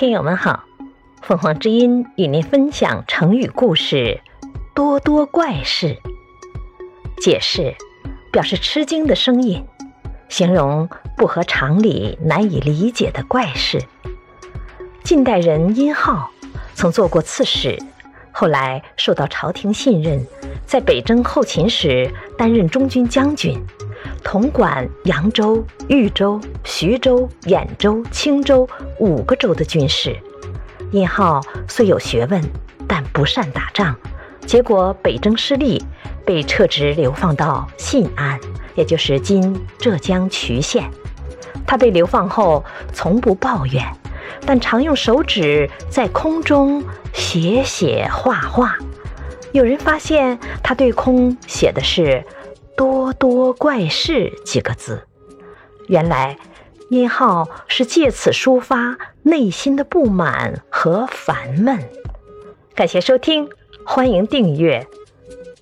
听友们好，凤凰之音与您分享成语故事“多多怪事”。解释表示吃惊的声音，形容不合常理、难以理解的怪事。近代人殷浩曾做过刺史，后来受到朝廷信任，在北征后秦时担任中军将军。统管扬州、豫州、徐州、兖州、青州五个州的军事。殷浩虽有学问，但不善打仗，结果北征失利，被撤职流放到信安，也就是今浙江衢县。他被流放后，从不抱怨，但常用手指在空中写写画画。有人发现他对空写的是。多多怪事几个字，原来殷浩是借此抒发内心的不满和烦闷。感谢收听，欢迎订阅。